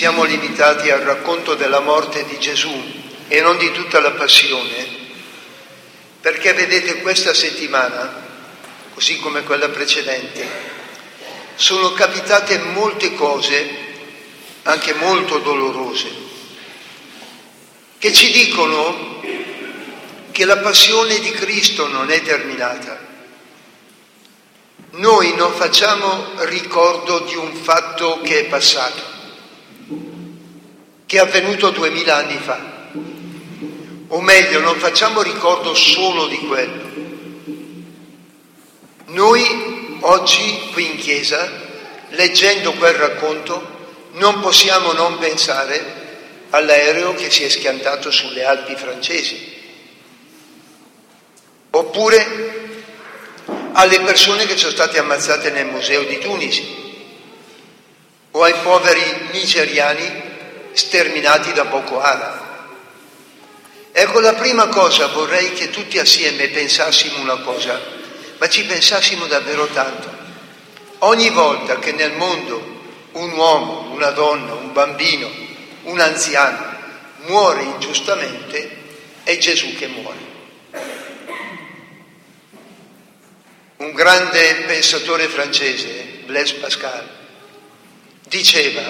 Siamo limitati al racconto della morte di Gesù e non di tutta la passione, perché vedete questa settimana, così come quella precedente, sono capitate molte cose anche molto dolorose, che ci dicono che la passione di Cristo non è terminata. Noi non facciamo ricordo di un fatto che è passato, che è avvenuto duemila anni fa, o meglio, non facciamo ricordo solo di quello. Noi oggi qui in chiesa, leggendo quel racconto, non possiamo non pensare all'aereo che si è schiantato sulle Alpi francesi, oppure alle persone che sono state ammazzate nel museo di Tunisi, o ai poveri nigeriani sterminati da Boko Haram. Ecco, la prima cosa vorrei che tutti assieme pensassimo una cosa, ma ci pensassimo davvero tanto. Ogni volta che nel mondo un uomo, una donna, un bambino, un anziano muore ingiustamente, è Gesù che muore. Un grande pensatore francese, Blaise Pascal, diceva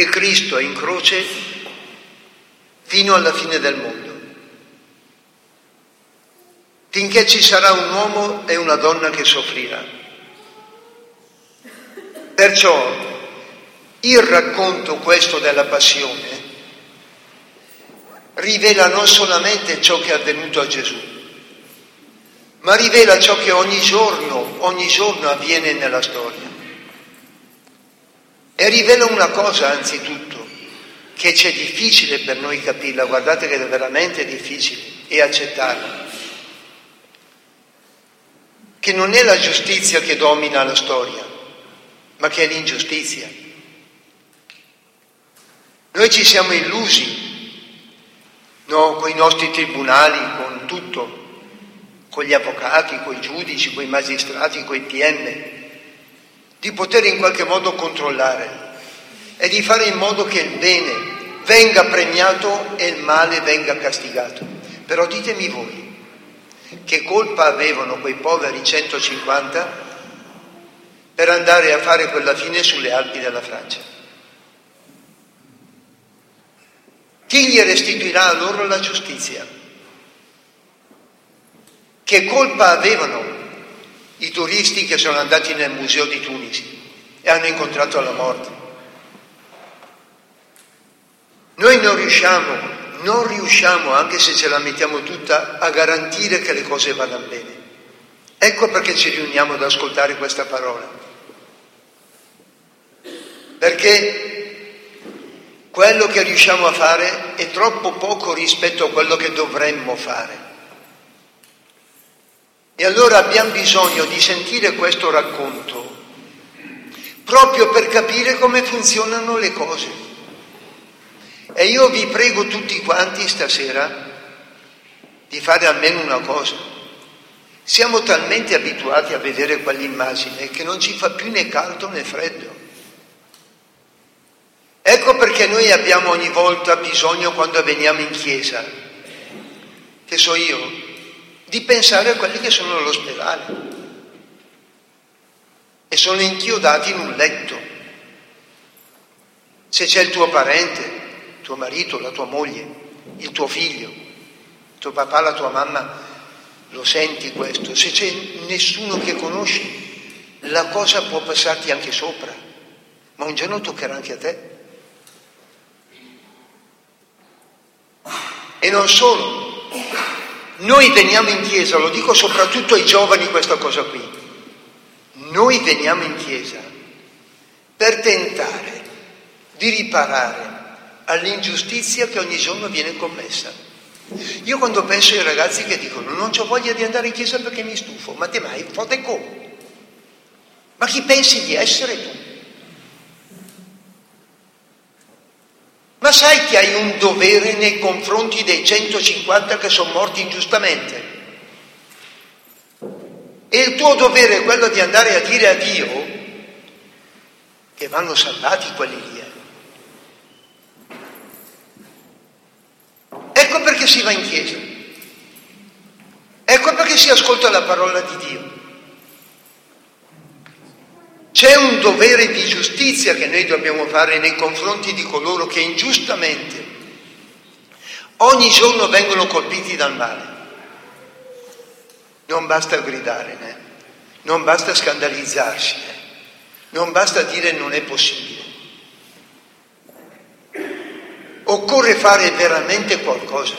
che Cristo è in croce fino alla fine del mondo. Finché ci sarà un uomo e una donna che soffrirà. Perciò il racconto questo della passione rivela non solamente ciò che è avvenuto a Gesù, ma rivela ciò che ogni giorno, ogni giorno avviene nella storia. E rivela una cosa anzitutto, che c'è difficile per noi capirla, guardate che è veramente difficile, e accettarla. Che non è la giustizia che domina la storia, ma che è l'ingiustizia. Noi ci siamo illusi, no, con i nostri tribunali, con tutto, con gli avvocati, con i giudici, con i magistrati, con i PM, di poter in qualche modo controllare e di fare in modo che il bene venga premiato e il male venga castigato. Però ditemi voi, che colpa avevano quei poveri 150 per andare a fare quella fine sulle Alpi della Francia. Chi gli restituirà loro la giustizia? Che colpa avevano i turisti che sono andati nel museo di Tunisi e hanno incontrato la morte? Noi non riusciamo, non riusciamo, anche se ce la mettiamo tutta, a garantire che le cose vadano bene. Ecco perché ci riuniamo ad ascoltare questa parola perché quello che riusciamo a fare è troppo poco rispetto a quello che dovremmo fare. E allora abbiamo bisogno di sentire questo racconto proprio per capire come funzionano le cose. E io vi prego tutti quanti stasera di fare almeno una cosa. Siamo talmente abituati a vedere quell'immagine che non ci fa più né caldo né freddo. Ecco perché noi abbiamo ogni volta bisogno, quando veniamo in chiesa, che so io, di pensare a quelli che sono all'ospedale e sono inchiodati in un letto. Se c'è il tuo parente, tuo marito, la tua moglie, il tuo figlio, il tuo papà, la tua mamma, lo senti questo. Se c'è nessuno che conosci, la cosa può passarti anche sopra, ma un giorno toccherà anche a te. E non solo, Noi veniamo in chiesa, lo dico soprattutto ai giovani questa cosa qui, noi veniamo in chiesa per tentare di riparare all'ingiustizia che ogni giorno viene commessa. Io quando penso ai ragazzi che dicono non ho voglia di andare in chiesa perché mi stufo, ma te mai fote come? Ma chi pensi di essere tu? Ma sai che hai un dovere nei confronti dei 150 che sono morti ingiustamente? E il tuo dovere è quello di andare a dire a Dio che vanno salvati quelli lì. eh. Ecco perché si va in chiesa. Ecco perché si ascolta la parola di Dio. C'è un dovere di giustizia che noi dobbiamo fare nei confronti di coloro che ingiustamente ogni giorno vengono colpiti dal male. Non basta gridare, né? non basta scandalizzarsi, né? non basta dire non è possibile. Occorre fare veramente qualcosa.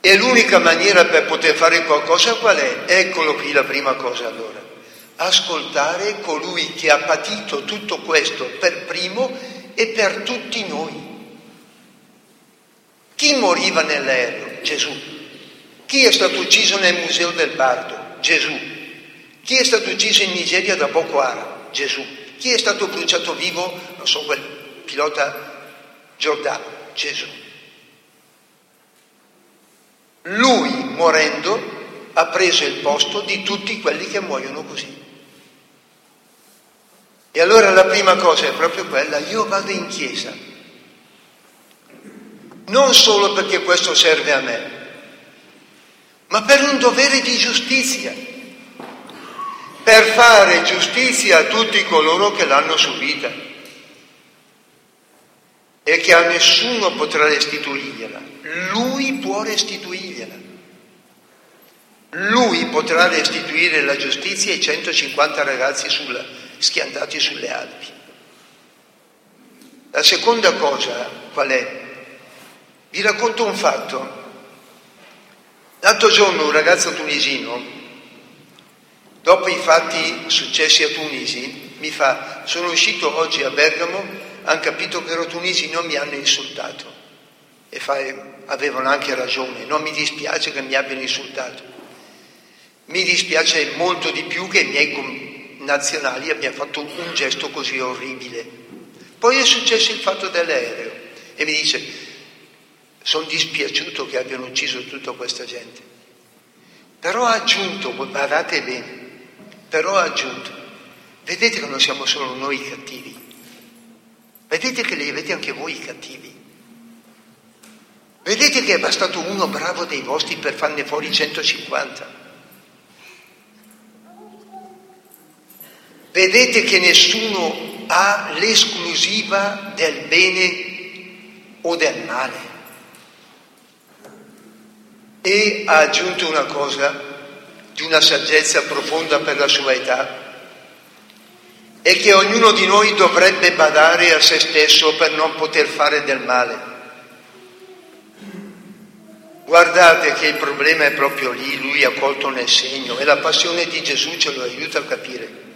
E l'unica maniera per poter fare qualcosa qual è? Eccolo qui la prima cosa allora. Ascoltare colui che ha patito tutto questo per primo e per tutti noi. Chi moriva nell'aereo? Gesù. Chi è stato ucciso nel museo del Bardo? Gesù. Chi è stato ucciso in Nigeria da Boko Haram? Gesù. Chi è stato bruciato vivo? Non so, quel pilota Giordano? Gesù. Lui, morendo, ha preso il posto di tutti quelli che muoiono così. E allora la prima cosa è proprio quella, io vado in chiesa, non solo perché questo serve a me, ma per un dovere di giustizia, per fare giustizia a tutti coloro che l'hanno subita e che a nessuno potrà restituirgliela. Lui può restituirgliela. Lui potrà restituire la giustizia ai 150 ragazzi sulla, schiantati sulle Alpi. La seconda cosa qual è? Vi racconto un fatto. L'altro giorno un ragazzo tunisino, dopo i fatti successi a Tunisi, mi fa, sono uscito oggi a Bergamo, hanno capito che ero tunisino, mi hanno insultato. E fa, avevano anche ragione, non mi dispiace che mi abbiano insultato. Mi dispiace molto di più che i miei nazionali abbiano fatto un gesto così orribile. Poi è successo il fatto dell'aereo e mi dice, sono dispiaciuto che abbiano ucciso tutta questa gente. Però ha aggiunto, guardate bene, però ha aggiunto, vedete che non siamo solo noi i cattivi, vedete che li avete anche voi i cattivi. Vedete che è bastato uno bravo dei vostri per farne fuori 150. Vedete che nessuno ha l'esclusiva del bene o del male. E ha aggiunto una cosa di una saggezza profonda per la sua età, è che ognuno di noi dovrebbe badare a se stesso per non poter fare del male. Guardate che il problema è proprio lì, lui ha colto nel segno e la passione di Gesù ce lo aiuta a capire.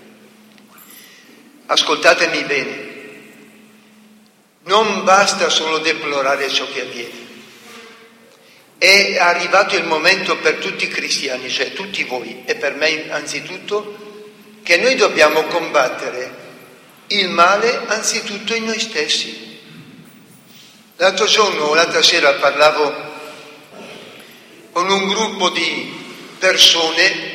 Ascoltatemi bene, non basta solo deplorare ciò che avviene. È arrivato il momento per tutti i cristiani, cioè tutti voi e per me anzitutto, che noi dobbiamo combattere il male anzitutto in noi stessi. L'altro giorno o l'altra sera parlavo con un gruppo di persone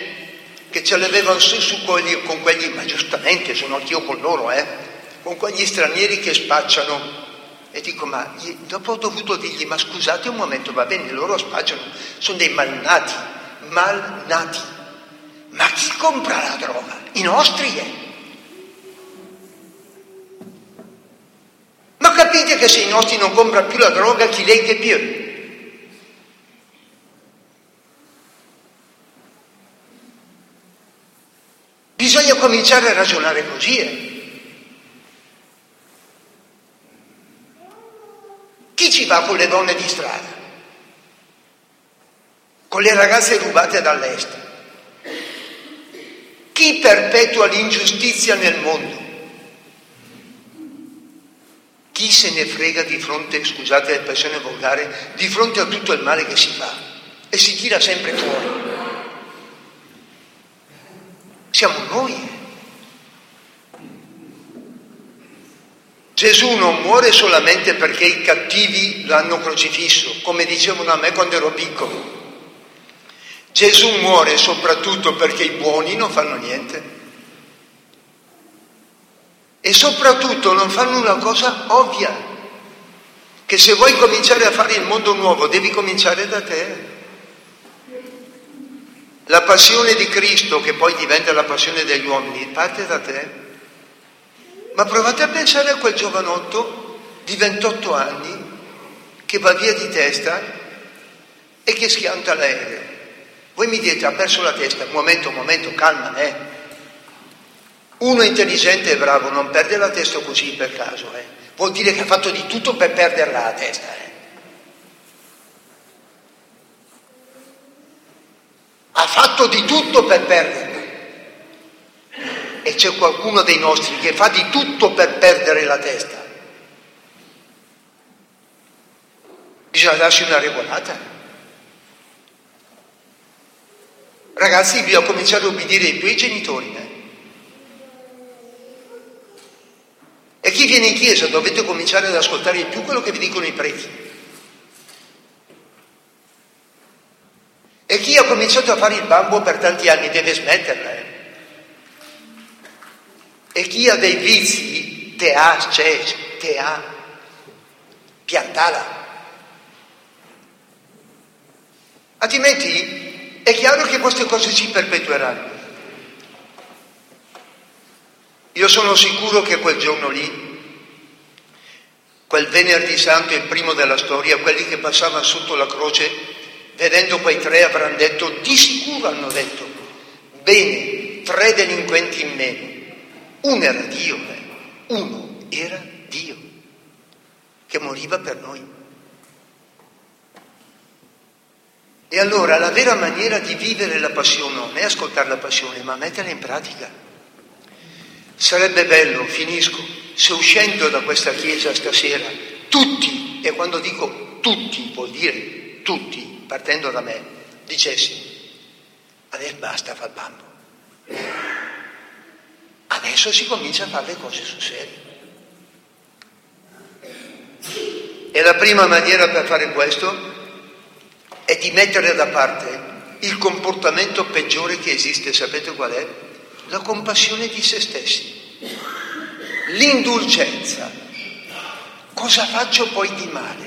che ce l'avevano su, su quelli, con quelli, ma giustamente sono anch'io con loro, eh, con quegli stranieri che spacciano. E dico, ma dopo ho dovuto dirgli, ma scusate un momento, va bene, loro spacciano, sono dei malnati, malnati. Ma chi compra la droga? I nostri, eh. Ma capite che se i nostri non comprano più la droga, chi legge più? Cominciare a ragionare così. Eh. Chi ci va con le donne di strada? con le ragazze rubate dall'est. Chi perpetua l'ingiustizia nel mondo? Chi se ne frega di fronte, scusate l'espressione volgare, di fronte a tutto il male che si fa e si tira sempre fuori? Siamo noi. Gesù non muore solamente perché i cattivi l'hanno crocifisso, come dicevano a me quando ero piccolo. Gesù muore soprattutto perché i buoni non fanno niente. E soprattutto non fanno una cosa ovvia, che se vuoi cominciare a fare il mondo nuovo devi cominciare da te. La passione di Cristo, che poi diventa la passione degli uomini, parte da te. Ma provate a pensare a quel giovanotto di 28 anni che va via di testa e che schianta l'aereo. Voi mi dite, ha perso la testa, momento, momento, calma, eh. Uno intelligente e bravo non perde la testa così per caso, eh. Vuol dire che ha fatto di tutto per perderla la testa, eh. Ha fatto di tutto per perderla. E c'è qualcuno dei nostri che fa di tutto per perdere la testa. Bisogna darsi una regolata. Ragazzi, bisogna cominciare a obbedire ai tuoi genitori. Eh? E chi viene in chiesa dovete cominciare ad ascoltare di più quello che vi dicono i preti. E chi ha cominciato a fare il bambo per tanti anni deve smetterla. Eh? E chi ha dei vizi, te ha, c'è, te ha, piantala. Altrimenti è chiaro che queste cose si perpetueranno. Io sono sicuro che quel giorno lì, quel venerdì santo, il primo della storia, quelli che passavano sotto la croce, vedendo quei tre avranno detto, di sicuro hanno detto, bene, tre delinquenti in meno. Uno era Dio, eh. uno era Dio, che moriva per noi. E allora la vera maniera di vivere la passione non è ascoltare la passione, ma metterla in pratica. Sarebbe bello, finisco, se uscendo da questa chiesa stasera, tutti, e quando dico tutti vuol dire tutti, partendo da me, dicessi, adesso basta far bambo. Adesso si comincia a fare le cose sul serio. E la prima maniera per fare questo è di mettere da parte il comportamento peggiore che esiste, sapete qual è? La compassione di se stessi, l'indulgenza. Cosa faccio poi di male?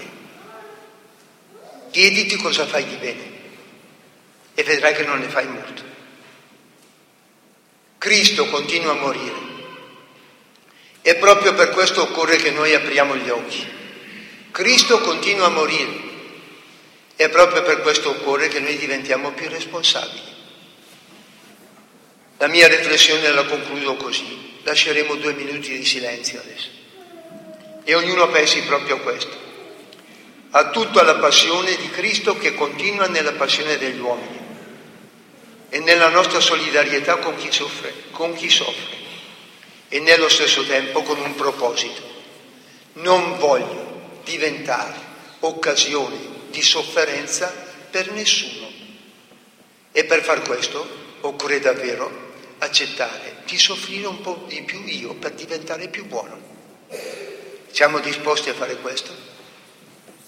Chiediti cosa fai di bene e vedrai che non ne fai molto. Cristo continua a morire e proprio per questo occorre che noi apriamo gli occhi. Cristo continua a morire e proprio per questo occorre che noi diventiamo più responsabili. La mia riflessione la concludo così. Lasceremo due minuti di silenzio adesso. E ognuno pensi proprio a questo. A tutta la passione di Cristo che continua nella passione degli uomini e nella nostra solidarietà con chi soffre, con chi soffre e nello stesso tempo con un proposito. Non voglio diventare occasione di sofferenza per nessuno. E per far questo occorre davvero accettare di soffrire un po' di più io per diventare più buono. Siamo disposti a fare questo?